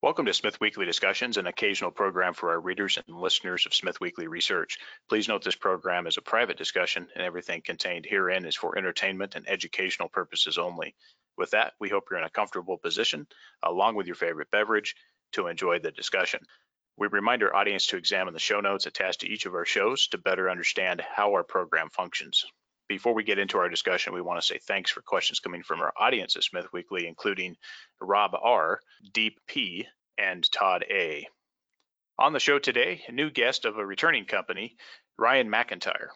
Welcome to Smith Weekly Discussions, an occasional program for our readers and listeners of Smith Weekly Research. Please note this program is a private discussion and everything contained herein is for entertainment and educational purposes only. With that, we hope you're in a comfortable position, along with your favorite beverage, to enjoy the discussion. We remind our audience to examine the show notes attached to each of our shows to better understand how our program functions. Before we get into our discussion, we want to say thanks for questions coming from our audience at Smith Weekly, including Rob R., Deep P., and Todd A. On the show today, a new guest of a returning company, Ryan McIntyre,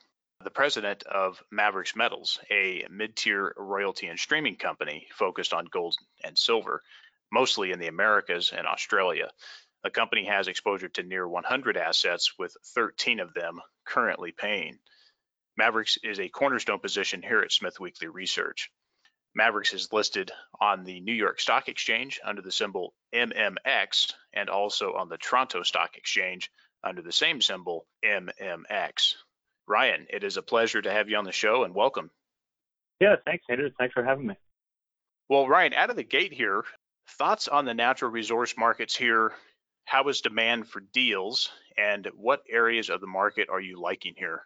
the president of Maverix Metals, a mid tier royalty and streaming company focused on gold and silver, mostly in the Americas and Australia. The company has exposure to near 100 assets, with 13 of them currently paying. Maverix is a cornerstone position here at Smith Weekly Research. Maverix is listed on the New York Stock Exchange under the symbol MMX and also on the Toronto Stock Exchange under the same symbol MMX. Ryan, it is a pleasure to have you on the show and welcome. Yeah, thanks, Andrew. Thanks for having me. Well, Ryan, out of the gate here, thoughts on the natural resource markets here? How is demand for deals, and what areas of the market are you liking here?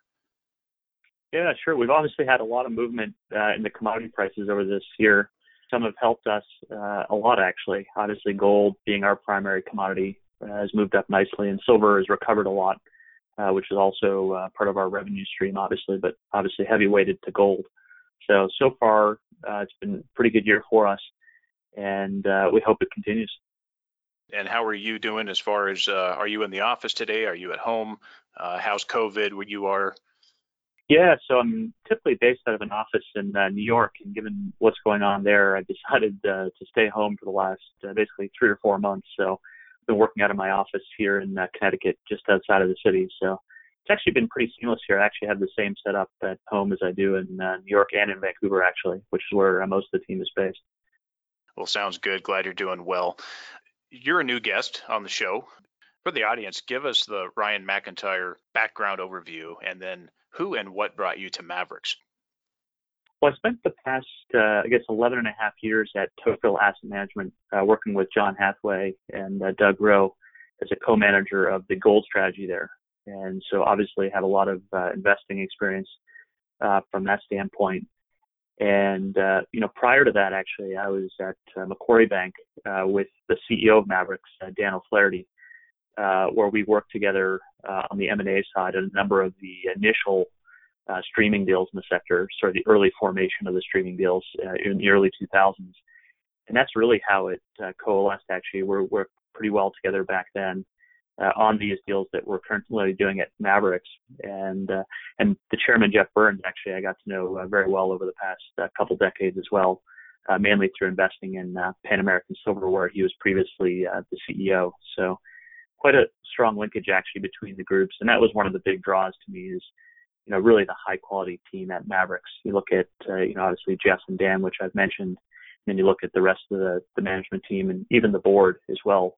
Yeah, sure. We've obviously had a lot of movement uh, in the commodity prices over this year. Some have helped us uh, a lot, actually. Obviously, gold being our primary commodity uh, has moved up nicely, and silver has recovered a lot, uh, which is also uh, part of our revenue stream, obviously, but obviously heavy weighted to gold. So, so far, uh, it's been a pretty good year for us, and we hope it continues. And how are you doing as far as are you in the office today? Are you at home? how's COVID where you are? Yeah, so I'm typically based out of an office in uh, New York, and given what's going on there, I decided uh, to stay home for the last uh, basically three or four months. So I've been working out of my office here in uh, Connecticut, just outside of the city. So it's actually been pretty seamless here. I actually have the same setup at home as I do in uh, New York and in Vancouver, actually, which is where uh, most of the team is based. Well, sounds good. Glad you're doing well. You're a new guest on the show. For the audience, give us the Ryan McIntyre background overview and then who and what brought you to Maverix? Well, I spent the past, uh, I guess, 11 and a half years at Tocqueville Asset Management, uh, working with John Hathaway and uh, Doug Groh as a co-manager of the gold strategy there. And so obviously had a lot of uh, investing experience uh, from that standpoint. And, uh, you know, prior to that, actually, I was at Macquarie Bank with the CEO of Maverix, Dan O'Flaherty, uh, where we worked together uh, on the M&A side on a number of the initial uh, streaming deals in the sector, sort of the early formation of the streaming deals uh, in the early 2000s. And that's really how it uh, coalesced, actually. We're, we're pretty well together back then. Uh, on these deals that we're currently doing at Maverix. And uh, and the chairman Geoff Burns actually I got to know uh, very well over the past uh, couple decades as well, mainly through investing in Pan American Silver, where he was previously the CEO. So quite a strong linkage actually between the groups, and that was one of the big draws to me is you know really the high quality team at Maverix. You look at uh, you know obviously Geoff and Dan, which I've mentioned, and then you look at the rest of the, the management team and even the board as well.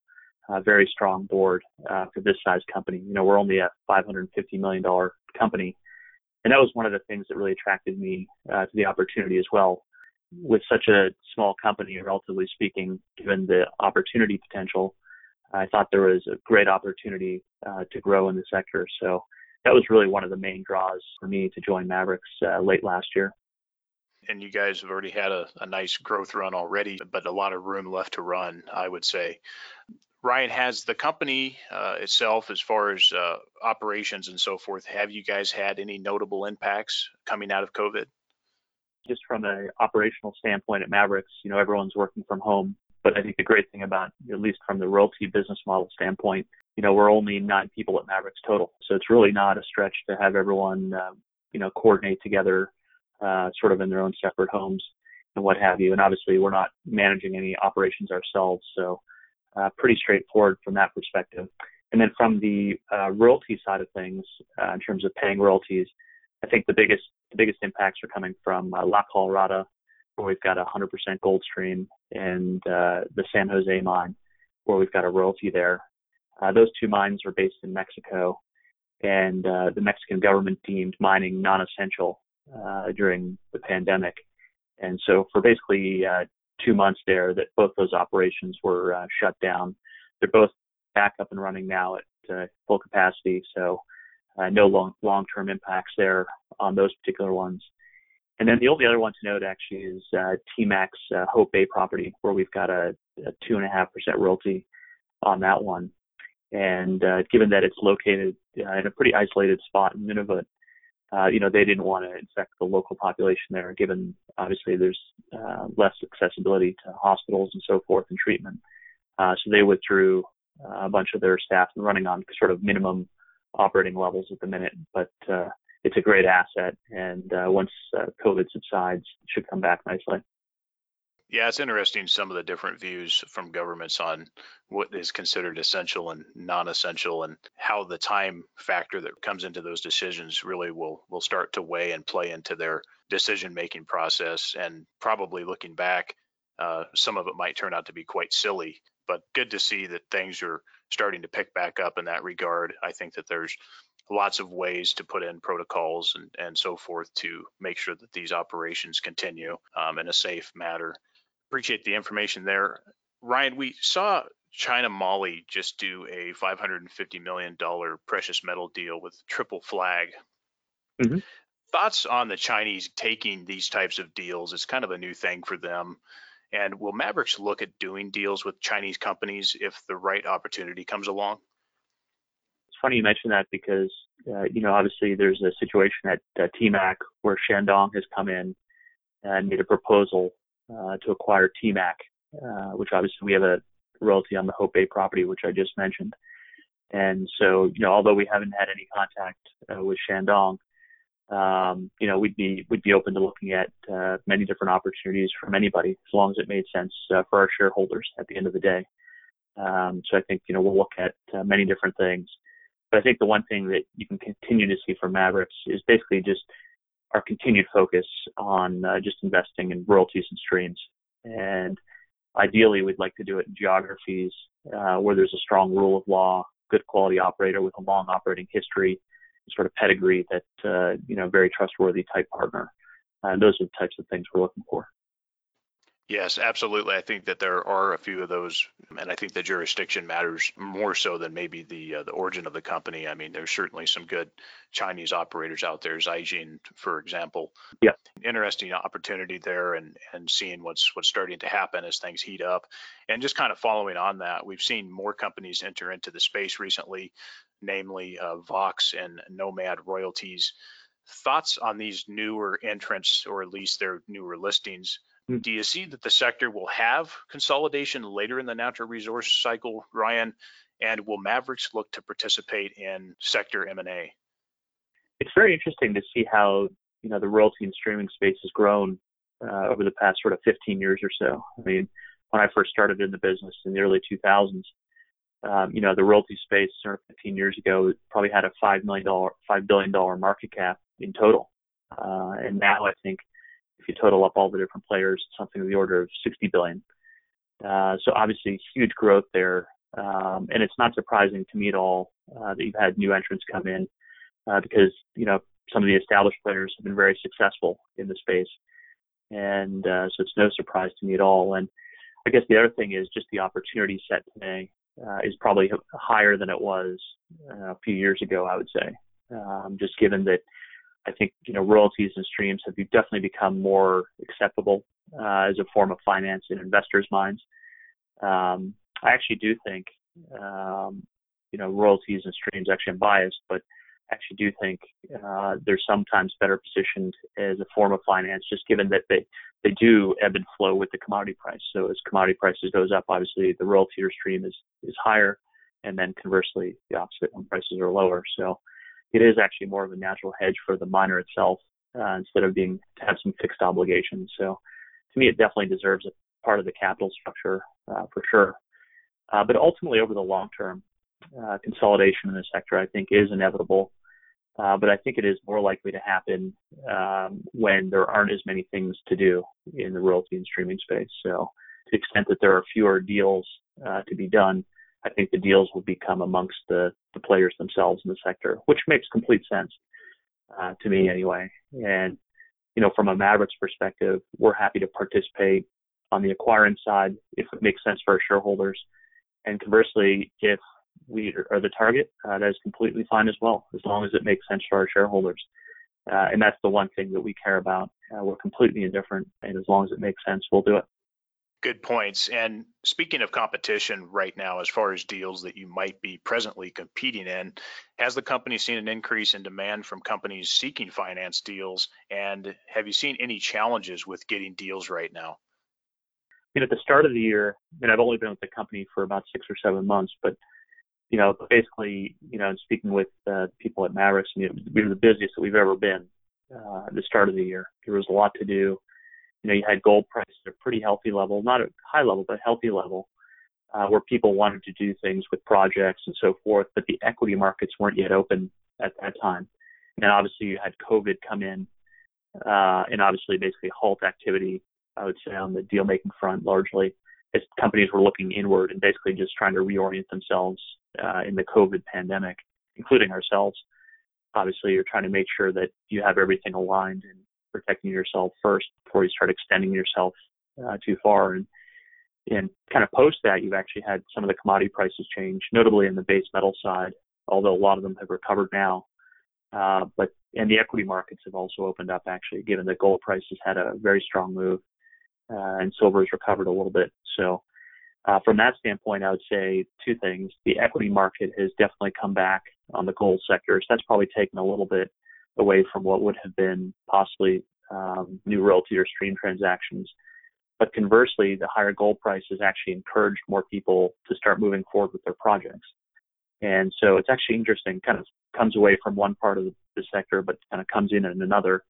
A very strong board uh, for this size company. You know we're only a 550 million dollar company, and that was one of the things that really attracted me uh, to the opportunity as well. With such a small company, relatively speaking, given the opportunity potential, I thought there was a great opportunity uh, to grow in the sector. So that was really one of the main draws for me to join Maverix uh, late last year. And you guys have already had a, a nice growth run already, but a lot of room left to run, I would say. Ryan, has the company uh, itself, as far as uh, operations and so forth, have you guys had any notable impacts coming out of COVID? Just from an operational standpoint at Maverix, you know, everyone's working from home but I think the great thing about, at least from the royalty business model standpoint, you know, we're only nine people at Maverix total. So it's really not a stretch to have everyone, uh, you know, coordinate together, uh, sort of in their own separate homes and what have you. And obviously we're not managing any operations ourselves. So, uh, pretty straightforward from that perspective. And then from the uh, royalty side of things, uh, in terms of paying royalties, I think the biggest the biggest impacts are coming from uh, La Colorada where we've got a 100% gold stream, and uh, the San Jose mine, where we've got a royalty there. Uh, those two mines are based in Mexico, and uh, the Mexican government deemed mining non-essential uh, during the pandemic. And so for basically uh, two months there, that both those operations were uh, shut down they're both back up and running now at full capacity, so no long long term impacts there on those particular ones. And then the only other one to note actually is uh, TMAC uh, Hope Bay property, where we've got a, a two and a half percent royalty on that one. And uh, given that it's located uh, in a pretty isolated spot in Nunavut, uh, you know, they didn't want to infect the local population there, given obviously there's uh, less accessibility to hospitals and so forth and treatment. Uh, so they withdrew uh, a bunch of their staff and running on sort of minimum operating levels at the minute. But uh, it's a great asset, and uh, once uh, COVID subsides, it should come back nicely. Yeah, it's interesting some of the different views from governments on what is considered essential and non-essential, and how the time factor that comes into those decisions really will will start to weigh and play into their decision-making process. And probably looking back, uh, some of it might turn out to be quite silly, but good to see that things are starting to pick back up in that regard. I think that there's lots of ways to put in protocols and, and so forth to make sure that these operations continue um, in a safe manner appreciate the information there. Ryan, we saw China Moly just do a $550 million precious metal deal with Triple Flag. Mm-hmm. Thoughts on the Chinese taking these types of deals? It's kind of a new thing for them. And will Maverix look at doing deals with Chinese companies if the right opportunity comes along? Funny you mention that because, uh, you know, obviously there's a situation at uh, TMAC where Shandong has come in and made a proposal uh, to acquire TMAC, uh, which obviously we have a royalty on the Hope Bay property, which I just mentioned. And so, you know, although we haven't had any contact uh, with Shandong, um, you know, we'd be we'd be open to looking at uh, many different opportunities from anybody as long as it made sense uh, for our shareholders at the end of the day. Um, so I think you know we'll look at uh, many different things, but I think the one thing that you can continue to see from Maverix is basically just our continued focus on uh, just investing in royalties and streams. And ideally, we'd like to do it in geographies uh, where there's a strong rule of law, good quality operator with a long operating history, sort of pedigree that uh, you know very trustworthy type partner. And those are the types of things we're looking for. Yes, absolutely. I think that there are a few of those, and I think the jurisdiction matters more so than maybe the uh, the origin of the company. I mean, there's certainly some good Chinese operators out there, Zijin, for example. Yeah. Interesting opportunity there, and and seeing what's what's starting to happen as things heat up, and just kind of following on that, we've seen more companies enter into the space recently, namely uh, Vox and Nomad Royalties. Thoughts on these newer entrants, or at least their newer listings? Do you see that the sector will have consolidation later in the natural resource cycle, Ryan? And will Maverix look to participate in sector M&A? It's very interesting to see how you know the royalty and streaming space has grown uh, over the past sort of 15 years or so. I mean, when I first started in the business in the early 2000s, um, you know, the royalty space 15 years ago probably had a five million dollar, five billion dollar market cap in total, uh, and now I think if you total up all the different players, something in the order of 60 billion. Uh, so obviously huge growth there. Um, and it's not surprising to me at all uh, that you've had new entrants come in uh, because, you know, some of the established players have been very successful in the space. And uh, so it's no surprise to me at all. And I guess the other thing is just the opportunity set today uh, is probably higher than it was uh, a few years ago, I would say. Um, just given that I think you know royalties and streams have definitely become more acceptable uh, as a form of finance in investors' minds. Um, I actually do think um, you know royalties and streams. Actually, I'm biased, but I actually do think uh, they're sometimes better positioned as a form of finance, just given that they they do ebb and flow with the commodity price. So as commodity prices goes up, obviously the royalty or stream is is higher, and then conversely the opposite when prices are lower. So it is actually more of a natural hedge for the miner itself uh, instead of being to have some fixed obligations. So to me, it definitely deserves a part of the capital structure uh, for sure. Uh, but ultimately, over the long term, uh, consolidation in the sector, I think, is inevitable. Uh, but I think it is more likely to happen um, when there aren't as many things to do in the royalty and streaming space. So, to the extent that there are fewer deals uh, to be done, I think the deals will become amongst the, the players themselves in the sector, which makes complete sense uh, to me anyway. And, you know, from a Maverix perspective, we're happy to participate on the acquiring side if it makes sense for our shareholders. And conversely, if we are the target, uh, that is completely fine as well, as long as it makes sense for our shareholders. Uh, and that's the one thing that we care about. Uh, we're completely indifferent, and as long as it makes sense, we'll do it. Good points. And speaking of competition right now, as far as deals that you might be presently competing in, has the company seen an increase in demand from companies seeking finance deals? And have you seen any challenges with getting deals right now? You know, at the start of the year, and I've only been with the company for about six or seven months, but you know, basically, you know, speaking with uh, people at Maverix, you know, we were the busiest that we've ever been uh, at the start of the year. There was a lot to do you know, you had gold prices at a pretty healthy level, not a high level, but a healthy level, uh, where people wanted to do things with projects and so forth, but the equity markets weren't yet open at that time. And obviously you had COVID come in, uh, and obviously basically halt activity, I would say, on the deal making front largely as companies were looking inward and basically just trying to reorient themselves uh, in the COVID pandemic, including ourselves. Obviously, you're trying to make sure that you have everything aligned and protecting yourself first before you start extending yourself uh, too far. And and kind of post that, you've actually had some of the commodity prices change, notably in the base metal side, although a lot of them have recovered now. Uh, but and the equity markets have also opened up actually, given that gold prices had a very strong move, uh, and silver has recovered a little bit. So uh, from that standpoint, I would say two things: the equity market has definitely come back on the gold sector, so that's probably taken a little bit away from what would have been possibly um, new royalty or stream transactions. But conversely, the higher gold prices actually encouraged more people to start moving forward with their projects. And so it's actually interesting, kind of comes away from one part of the sector, but kind of comes in in another.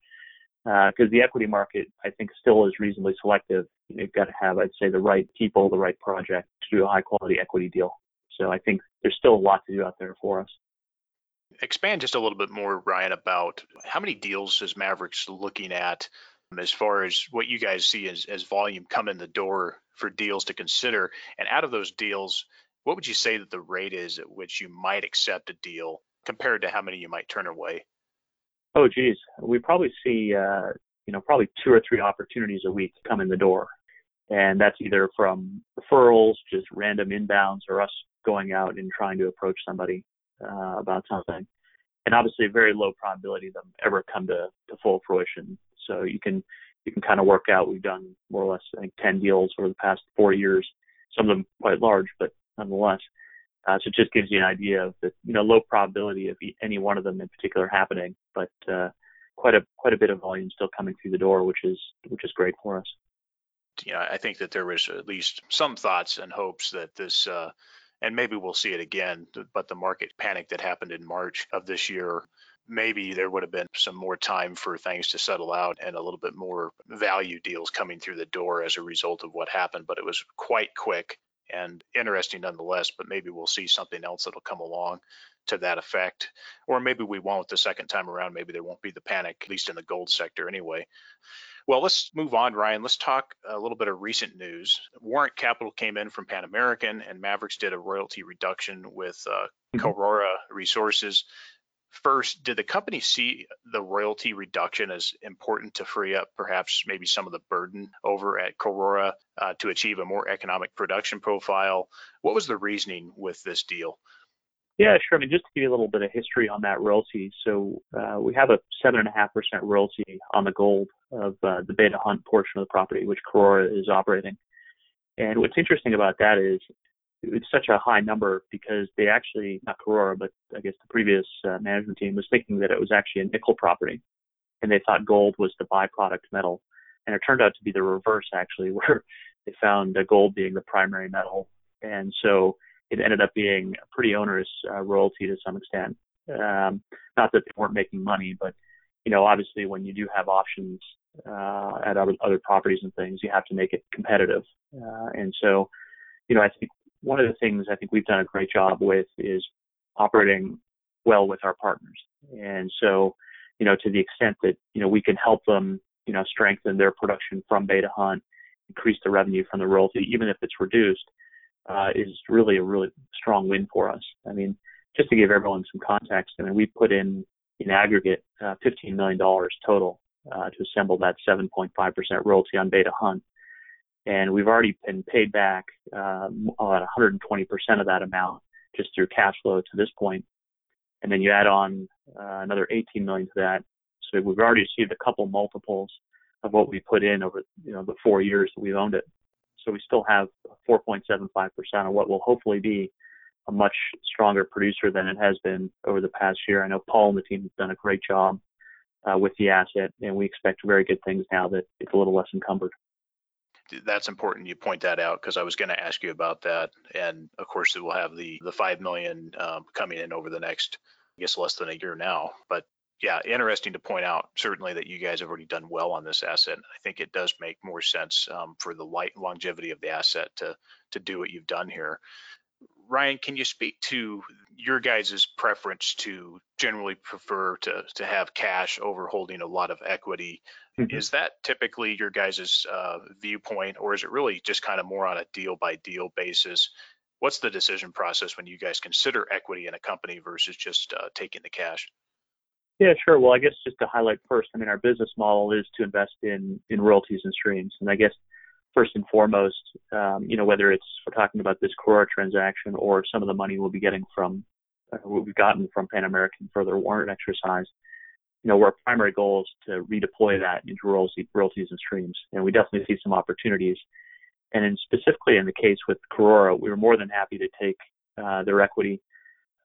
Because uh, the equity market, I think, still is reasonably selective. You've got to have, I'd say, the right people, the right project to do a high quality equity deal. So I think there's still a lot to do out there for us expand just a little bit more, Ryan, about how many deals is Maverix looking at as far as what you guys see as, as volume come in the door for deals to consider? And out of those deals, what would you say that the rate is at which you might accept a deal compared to how many you might turn away? Oh, geez. We probably see, uh, you know, probably two or three opportunities a week come in the door. And that's either from referrals, just random inbounds, or us going out and trying to approach somebody uh, about something, and obviously a very low probability of them ever come to, to full fruition. So you can you can kind of work out. We've done more or less I think 10 deals over the past four years, some of them quite large, but nonetheless. Uh, so it just gives you an idea of the you know low probability of any one of them in particular happening, but uh, quite a quite a bit of volume still coming through the door, which is which is great for us. Yeah, I think that there was at least some thoughts and hopes that this uh, and maybe we'll see it again. But the market panic that happened in March of this year, maybe there would have been some more time for things to settle out and a little bit more value deals coming through the door as a result of what happened. But it was quite quick and interesting nonetheless. But maybe we'll see something else that'll come along to that effect. Or maybe we won't the second time around. Maybe there won't be the panic, at least in the gold sector anyway. Well, let's move on, Ryan. Let's talk a little bit of recent news. Warrant capital came in from Pan American, and Maverix did a royalty reduction with uh, mm-hmm. Karora Resources. First, did the company see the royalty reduction as important to free up perhaps maybe some of the burden over at Karora uh, to achieve a more economic production profile? What was the reasoning with this deal? Yeah, sure. I mean, just to give you a little bit of history on that royalty. So uh, we have a seven and a half percent royalty on the gold of uh, the Beta Hunt portion of the property, which Karora is operating. And what's interesting about that is it's such a high number because they actually, not Karora, but I guess the previous uh, management team was thinking that it was actually a nickel property, and they thought gold was the byproduct metal. And it turned out to be the reverse, actually, where they found gold being the primary metal. And so it ended up being a pretty onerous uh, royalty to some extent. Um, not that they weren't making money, but you know, obviously when you do have options uh, at other, other properties and things, you have to make it competitive. Uh, and so, you know, I think one of the things I think we've done a great job with is operating well with our partners. And so, you know, to the extent that you know we can help them, you know, strengthen their production from Beta Hunt, increase the revenue from the royalty, even if it's reduced uh, is really a really strong win for us. I mean, just to give everyone some context, I mean, we put in in aggregate uh, $15 million total uh, to assemble that 7.5% royalty on Beta Hunt. and we've already been paid back uh, about 120% of that amount just through cash flow to this point. And then you add on uh, another 18 million to that, so we've already received a couple multiples of what we put in over you know the four years that we've owned it. So we still have 4.75% of what will hopefully be a much stronger producer than it has been over the past year. I know Paul and the team have done a great job uh, with the asset, and we expect very good things now that it's a little less encumbered. That's important. You point that out because I was going to ask you about that, and of course, we'll have the the five million um, coming in over the next, I guess, less than a year now. But yeah, interesting to point out certainly that you guys have already done well on this asset. I think it does make more sense um, for the light longevity of the asset to to do what you've done here. Ryan, can you speak to your guys' preference to generally prefer to to have cash over holding a lot of equity? Mm-hmm. Is that typically your guys' uh, viewpoint, or is it really just kind of more on a deal by deal basis? What's the decision process when you guys consider equity in a company versus just uh, taking the cash? Yeah, sure. Well, I guess just to highlight first, I mean, our business model is to invest in in royalties and streams, and I guess first and foremost, um, you know, whether it's we're talking about this Karora transaction or some of the money we'll be getting from uh, what we've gotten from Pan American for their warrant exercise, you know, our primary goal is to redeploy that into royalties and streams, and we definitely see some opportunities. And in specifically in the case with Karora, we were more than happy to take uh, their equity.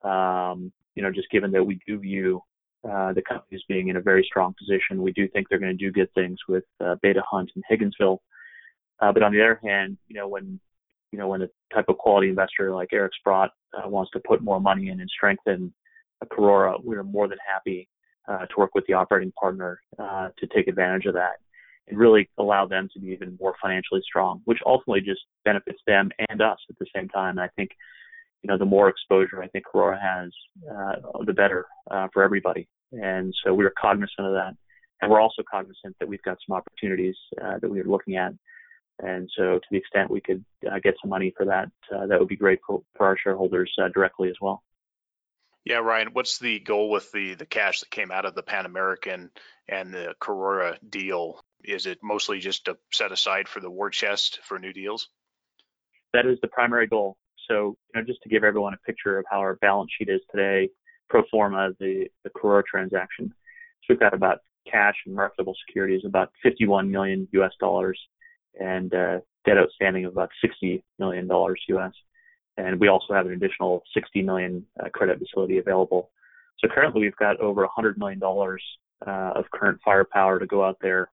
Um, you know, just given that we do view uh, the company as being in a very strong position. We do think they're going to do good things with uh, Beta Hunt and Higginsville. Uh, but on the other hand, you know, when you know when a type of quality investor like Eric Sprott uh, wants to put more money in and strengthen a Karora, we're more than happy uh, to work with the operating partner uh, to take advantage of that and really allow them to be even more financially strong, which ultimately just benefits them and us at the same time. And I think you know, the more exposure I think Karora has, uh, the better uh, for everybody. And so we are cognizant of that. And we're also cognizant that we've got some opportunities uh, that we are looking at. And so to the extent we could uh, get some money for that, uh, that would be great for, for our shareholders uh, directly as well. Yeah, Ryan, what's the goal with the the cash that came out of the Pan American and the Karora deal? Is it mostly just to set aside for the war chest for new deals? That is the primary goal. So, you know, just to give everyone a picture of how our balance sheet is today, pro forma the the Karora transaction. So we've got about cash and marketable securities about 51 million US dollars and uh, debt outstanding of about 60 million dollars US. And we also have an additional 60 million uh, credit facility available. So currently we've got over 100 million dollars uh, of current firepower to go out there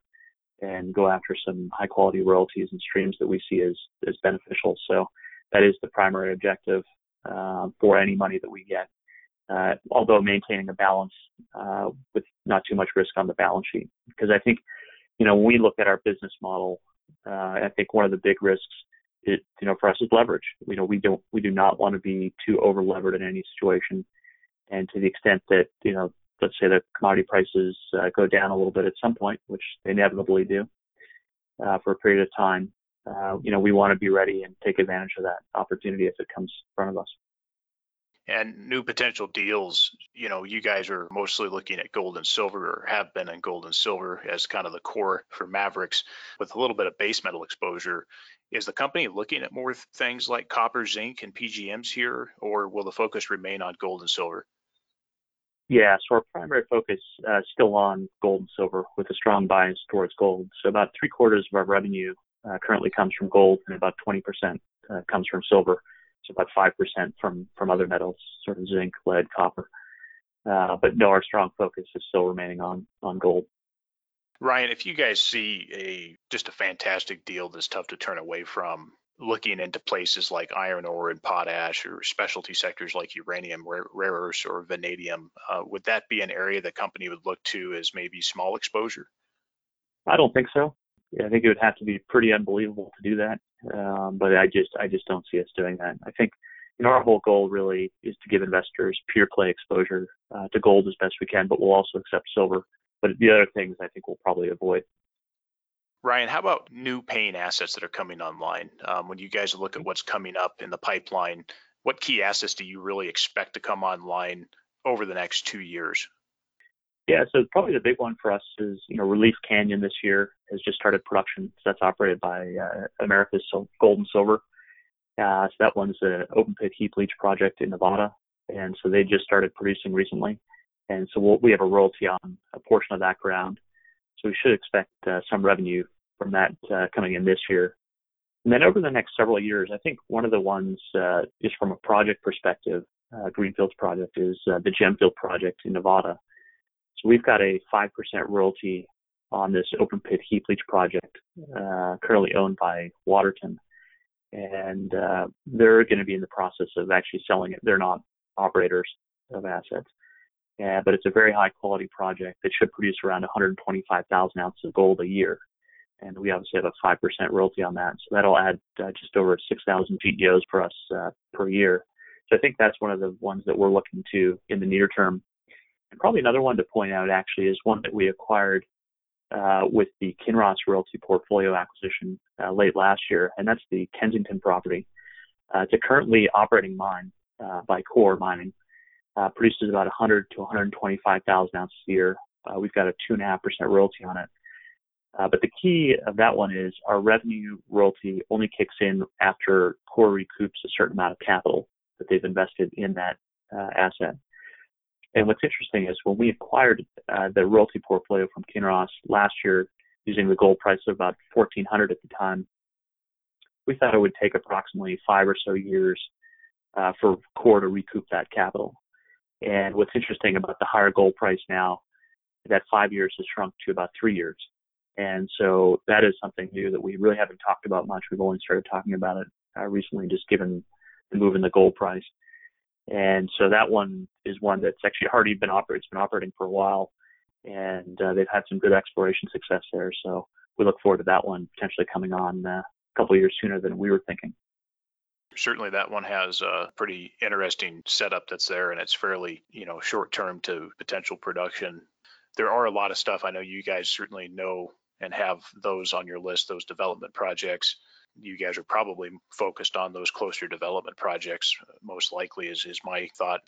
and go after some high quality royalties and streams that we see as as beneficial. So that is the primary objective uh, for any money that we get. Uh, although maintaining a balance uh, with not too much risk on the balance sheet, because I think, you know, when we look at our business model, uh, I think one of the big risks, you know, for us is leverage. You know, we don't, we do not want to be too over levered in any situation, and to the extent that, you know, let's say the commodity prices uh, go down a little bit at some point, which they inevitably do, uh, for a period of time, uh, you know, we want to be ready and take advantage of that opportunity if it comes in front of us. And new potential deals, you know, you guys are mostly looking at gold and silver or have been in gold and silver as kind of the core for Maverix with a little bit of base metal exposure. Is the company looking at more things like copper, zinc, and PGMs here, or will the focus remain on gold and silver? Yeah, so our primary focus uh, still on gold and silver with a strong bias towards gold. So about three quarters of our revenue uh, currently comes from gold and about 20% uh, comes from silver. About 5% from, from other metals, sort of zinc, lead, copper. Uh, but no, our strong focus is still remaining on, on gold. Ryan, if you guys see a just a fantastic deal that's tough to turn away from, looking into places like iron ore and potash or specialty sectors like uranium, rare, rare earths, or vanadium, uh, would that be an area the company would look to as maybe small exposure? I don't think so. I think it would have to be pretty unbelievable to do that. Um, but I just I just don't see us doing that. I think you know our whole goal really is to give investors pure play exposure uh, to gold as best we can, but we'll also accept silver. But the other things I think we'll probably avoid. Ryan, how about new paying assets that are coming online? Um, when you guys look at what's coming up in the pipeline, what key assets do you really expect to come online over the next two years? Yeah, so probably the big one for us is, you know, Relief Canyon this year has just started production. So that's operated by uh, America's Gold and Silver. Uh, so that one's an open pit heap leach project in Nevada. And so they just started producing recently. And so we'll, we have a royalty on a portion of that ground. So we should expect uh, some revenue from that uh, coming in this year. And then over the next several years, I think one of the ones, uh, just from a project perspective, uh, Greenfields project is uh, the Gemfield project in Nevada. So we've got a 5% royalty on this open pit heap leach project, uh, currently owned by Waterton. And uh, they're going to be in the process of actually selling it. They're not operators of assets. But it's a very high quality project that should produce around 125,000 ounces of gold a year. And we obviously have a 5% royalty on that. So that'll add uh, just over 6,000 GEOs for us uh, per year. So I think that's one of the ones that we're looking to in the near term and probably another one to point out actually is one that we acquired uh, with the Kinross royalty portfolio acquisition uh, late last year, and that's the Kensington property. Uh, it's a currently operating mine uh, by Coeur Mining. Uh, produces about 100 to 125,000 ounces a year. Uh, we've got a two and a half percent royalty on it. but the key of that one is our revenue royalty only kicks in after Coeur recoups a certain amount of capital that they've invested in that asset. And what's interesting is when we acquired uh, the royalty portfolio from Kinross last year, using the gold price of about 1400 at the time, we thought it would take approximately five or so years uh, for Coeur to recoup that capital. And what's interesting about the higher gold price now, that five years has shrunk to about three years. And so that is something new that we really haven't talked about much. We've only started talking about it uh, recently, just given the move in the gold price. And so that one is one that's actually already been operating. It's been operating for a while, and uh, they've had some good exploration success there. So we look forward to that one potentially coming on uh, a couple years sooner than we were thinking. Certainly, that one has a pretty interesting setup that's there, and it's fairly, you know, short term to potential production. There are a lot of stuff I know you guys certainly know and have those on your list, those development projects you guys are probably focused on those closer development projects, most likely, is, is my thought.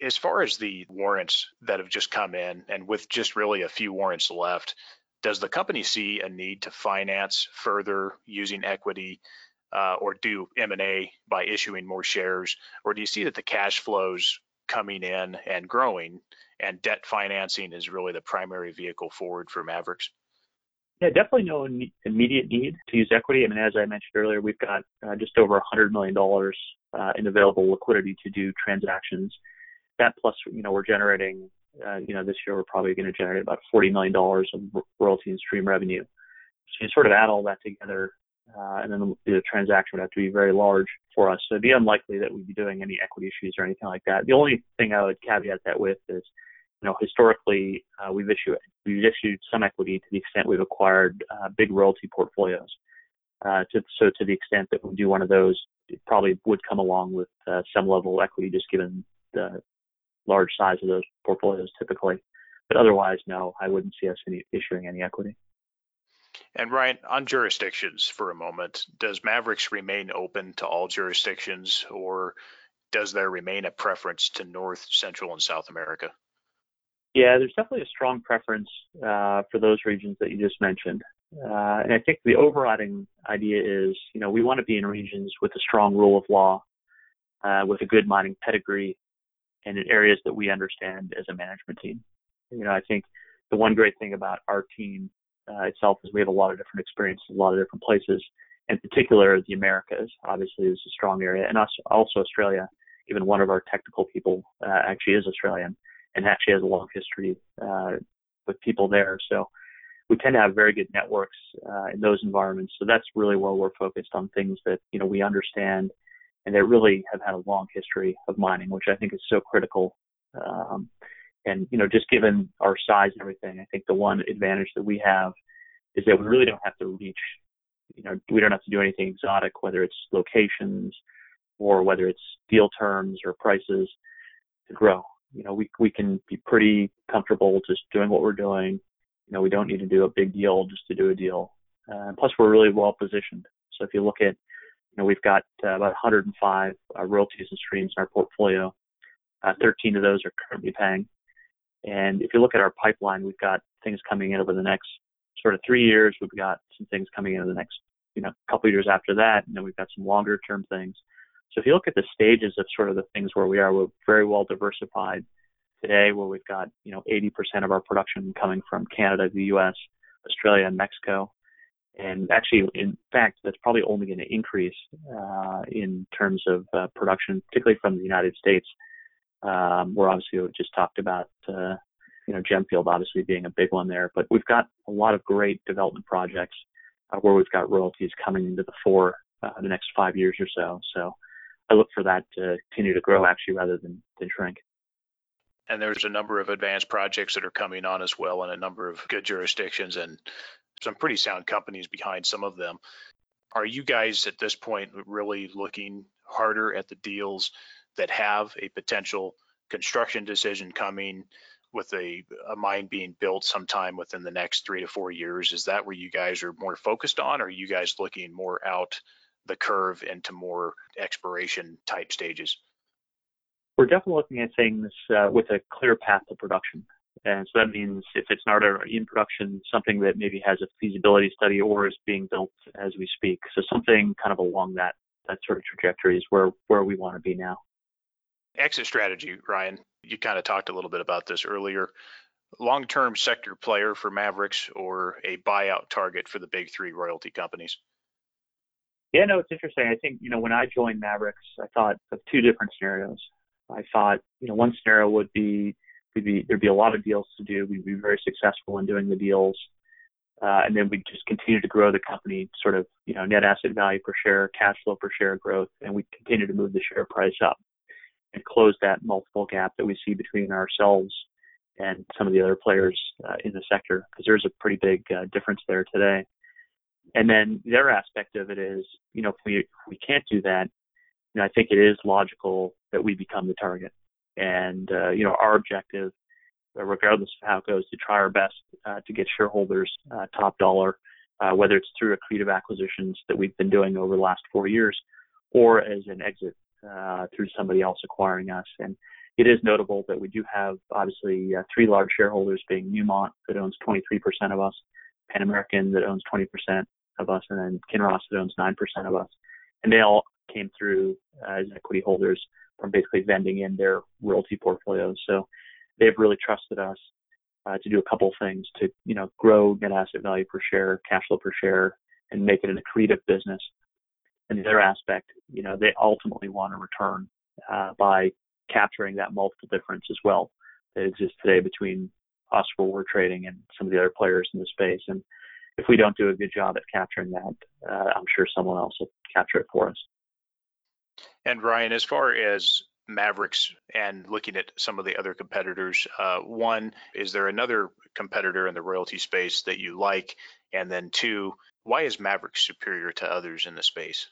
As far as the warrants that have just come in, and with just really a few warrants left, does the company see a need to finance further using equity uh, or do M&A by issuing more shares? Or do you see that the cash flows coming in and growing and debt financing is really the primary vehicle forward for Maverix? Yeah, definitely no immediate need to use equity. I mean, as I mentioned earlier, we've got uh, just over $100 million uh, in available liquidity to do transactions. That plus, you know, we're generating, uh, you know, this year we're probably going to generate about $40 million of royalty and stream revenue. So you sort of add all that together, uh, and then the, the transaction would have to be very large for us. So it'd be unlikely that we'd be doing any equity issues or anything like that. The only thing I would caveat that with is, you know, historically, uh, we've issued we've issued some equity to the extent we've acquired uh, big royalty portfolios. Uh, to, so to the extent that we do one of those, it probably would come along with uh, some level of equity, just given the large size of those portfolios typically. But otherwise, no, I wouldn't see us any, issuing any equity. And Ryan, on jurisdictions for a moment, does Maverix remain open to all jurisdictions, or does there remain a preference to North, Central, and South America? Yeah, there's definitely a strong preference uh, for those regions that you just mentioned. Uh, and I think the overriding idea is, you know, we want to be in regions with a strong rule of law, uh, with a good mining pedigree, and in areas that we understand as a management team. You know, I think the one great thing about our team uh, itself is we have a lot of different experiences, a lot of different places. In particular, the Americas obviously is a strong area, and also Australia. Even one of our technical people uh, actually is Australian and actually has a long history uh, with people there. So we tend to have very good networks uh, in those environments. So that's really where we're focused on things that you know we understand and that really have had a long history of mining, which I think is so critical. Um, and you know, just given our size and everything, I think the one advantage that we have is that we really don't have to reach. You know, we don't have to do anything exotic, whether it's locations or whether it's deal terms or prices to grow you know, we we can be pretty comfortable just doing what we're doing. You know, we don't need to do a big deal just to do a deal. Uh, plus, we're really well positioned. So if you look at, you know, we've got uh, about 105 uh, royalties and streams in our portfolio. Uh, 13 of those are currently paying, And if you look at our pipeline, we've got things coming in over the next sort of three years. We've got some things coming in over the next, you know, couple years after that, and then we've got some longer term things. So if you look at the stages of sort of the things where we are, we're very well diversified today, where we've got you know 80% of our production coming from Canada, the U.S., Australia, and Mexico. And actually, in fact, that's probably only going to increase uh, in terms of uh, production, particularly from the United States. Um, where obviously we just talked about, uh, you know, Gemfield obviously being a big one there. But we've got a lot of great development projects uh, where we've got royalties coming into the fore uh, the next five years or so. So I look for that to continue to grow actually rather than, than shrink. And there's a number of advanced projects that are coming on as well in a number of good jurisdictions and some pretty sound companies behind some of them. Are you guys at this point really looking harder at the deals that have a potential construction decision coming with a, a mine being built sometime within the next three to four years? Is that where you guys are more focused on? Or are you guys looking more out the curve into more exploration type stages? We're definitely looking at things uh, with a clear path to production. And so that means if it's not in production, something that maybe has a feasibility study or is being built as we speak. So something kind of along that that sort of trajectory is where where we want to be now. Exit strategy, Ryan. You kind of talked a little bit about this earlier. Long-term sector player for Maverix or a buyout target for the big three royalty companies? Yeah, no, it's interesting. I think you know when I joined Maverix, I thought of two different scenarios. I thought you know one scenario would be we'd be there'd be a lot of deals to do. We'd be very successful in doing the deals, uh, and then we'd just continue to grow the company, sort of you know net asset value per share, cash flow per share growth, and we continue to move the share price up and close that multiple gap that we see between ourselves and some of the other players uh, in the sector, because there's a pretty big uh, difference there today. And then the other aspect of it is, you know, if we if we can't do that, you know, I think it is logical that we become the target. And uh, you know, our objective, uh, regardless of how it goes, to try our best uh, to get shareholders uh, top dollar, uh, whether it's through accretive acquisitions that we've been doing over the last four years, or as an exit uh, through somebody else acquiring us. And it is notable that we do have obviously three large shareholders, being Newmont that owns 23% of us, Pan American that owns 20% of us, and then Kinross owns 9% of us. And they all came through uh, as equity holders from basically vending in their royalty portfolios. So they've really trusted us uh, to do a couple things to, you know, grow net asset value per share, cash flow per share, and make it an accretive business. And the other aspect, you know, they ultimately want a return uh, by capturing that multiple difference as well that exists today between us where we're trading and some of the other players in the space. And if we don't do a good job at capturing that, uh, I'm sure someone else will capture it for us. And Ryan, as far as Maverix and looking at some of the other competitors, uh, one, is there another competitor in the royalty space that you like? And then two, why is Maverix superior to others in the space?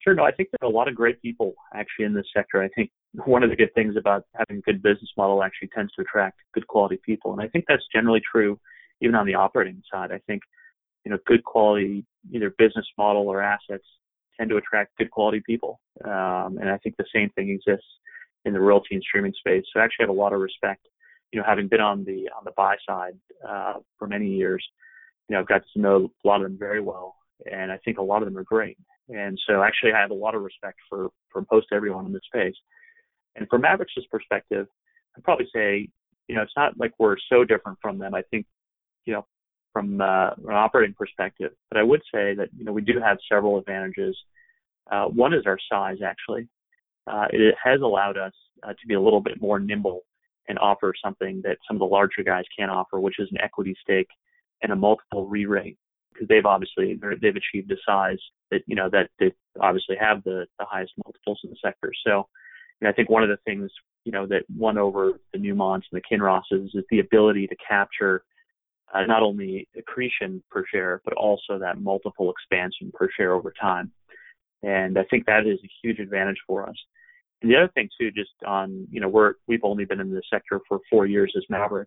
Sure. No, I think there are a lot of great people actually in this sector. I think one of the good things about having a good business model actually tends to attract good quality people. And I think that's generally true even on the operating side. I think, you know, good quality either business model or assets tend to attract good quality people. Um, and I think the same thing exists in the royalty and streaming space. So I actually have a lot of respect, you know, having been on the on the buy side uh, for many years. You know, I've got to know a lot of them very well, and I think a lot of them are great. And so actually, I have a lot of respect for for most everyone in this space. And from Maverix perspective, I'd probably say, you know, it's not like we're so different from them. I think, you know, from uh, an operating perspective. But I would say that you know we do have several advantages. Uh, one is our size. Actually, uh, it has allowed us uh, to be a little bit more nimble and offer something that some of the larger guys can't offer, which is an equity stake and a multiple re-rate because they've obviously they've achieved a size that you know that they obviously have the the highest multiples in the sector. So, you know, I think one of the things you know that won over the Newmonts and the Kinrosses is the ability to capture uh, not only accretion per share, but also that multiple expansion per share over time. And I think that is a huge advantage for us. And the other thing too, just on, you know, we're, we've only been in the sector for four years as Maverix,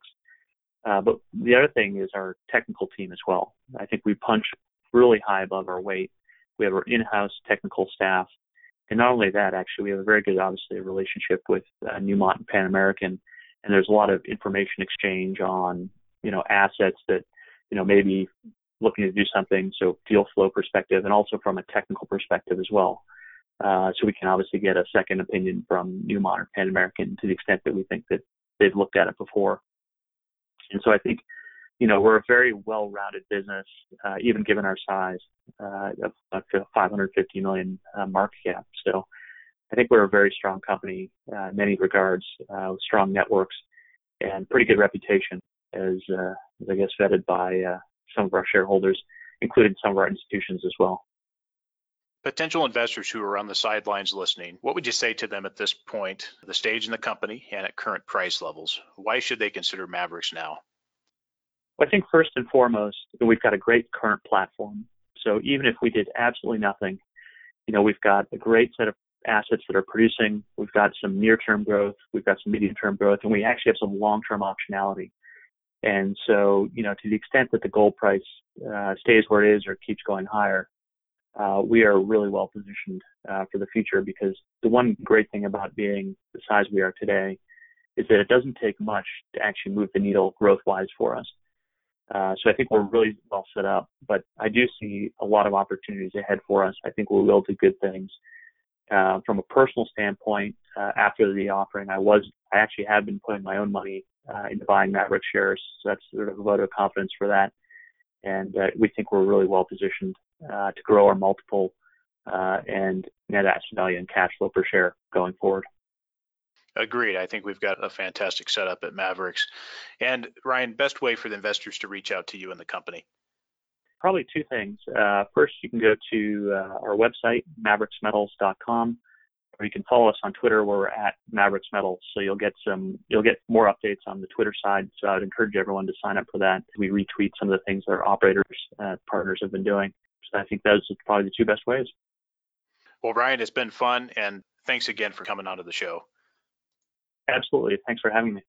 Uh, but the other thing is our technical team as well. I think we punch really high above our weight. We have our in-house technical staff. And not only that, actually, we have a very good, obviously, relationship with uh, Newmont and Pan American and there's a lot of information exchange on you know assets that you know maybe looking to do something so deal flow perspective and also from a technical perspective as well. Uh, so we can obviously get a second opinion from Newmont or Pan American to the extent that we think that they've looked at it before. And so I think you know we're a very well-rounded business uh, even given our size uh, of 550 million uh, market cap. So I think we're a very strong company uh, in many regards, uh, strong networks and pretty good reputation, as, uh, as I guess vetted by uh, some of our shareholders, including some of our institutions as well. Potential investors who are on the sidelines listening, what would you say to them at this point, the stage in the company and at current price levels? Why should they consider Maverix now? Well, I think first and foremost, we've got a great current platform. So even if we did absolutely nothing, you know, we've got a great set of assets that are producing. We've got some near-term growth. We've got some medium-term growth, and we actually have some long-term optionality. And so, you know, to the extent that the gold price uh, stays where it is or keeps going higher, uh, we are really well positioned uh, for the future because the one great thing about being the size we are today is that it doesn't take much to actually move the needle growth-wise for us. Uh, so I think we're really well set up, but I do see a lot of opportunities ahead for us. I think able to do good things. Uh, from a personal standpoint, uh, after the offering, I was I actually have been putting my own money into buying Maverix shares. So that's sort of a vote of confidence for that, and uh, we think we're really well positioned uh, to grow our multiple and net asset value and cash flow per share going forward. Agreed. I think we've got a fantastic setup at Maverix. And Ryan, best way for the investors to reach out to you and the company probably two things. Uh, first, you can go to uh, our website, maverixmetals.com, or you can follow us on Twitter where we're at Maverix Metals. So you'll get some, you'll get more updates on the Twitter side. So I'd encourage everyone to sign up for that. We retweet some of the things that our operators, uh, partners have been doing. So I think those are probably the two best ways. Well, Ryan, it's been fun, and thanks again for coming onto the show. Absolutely. Thanks for having me.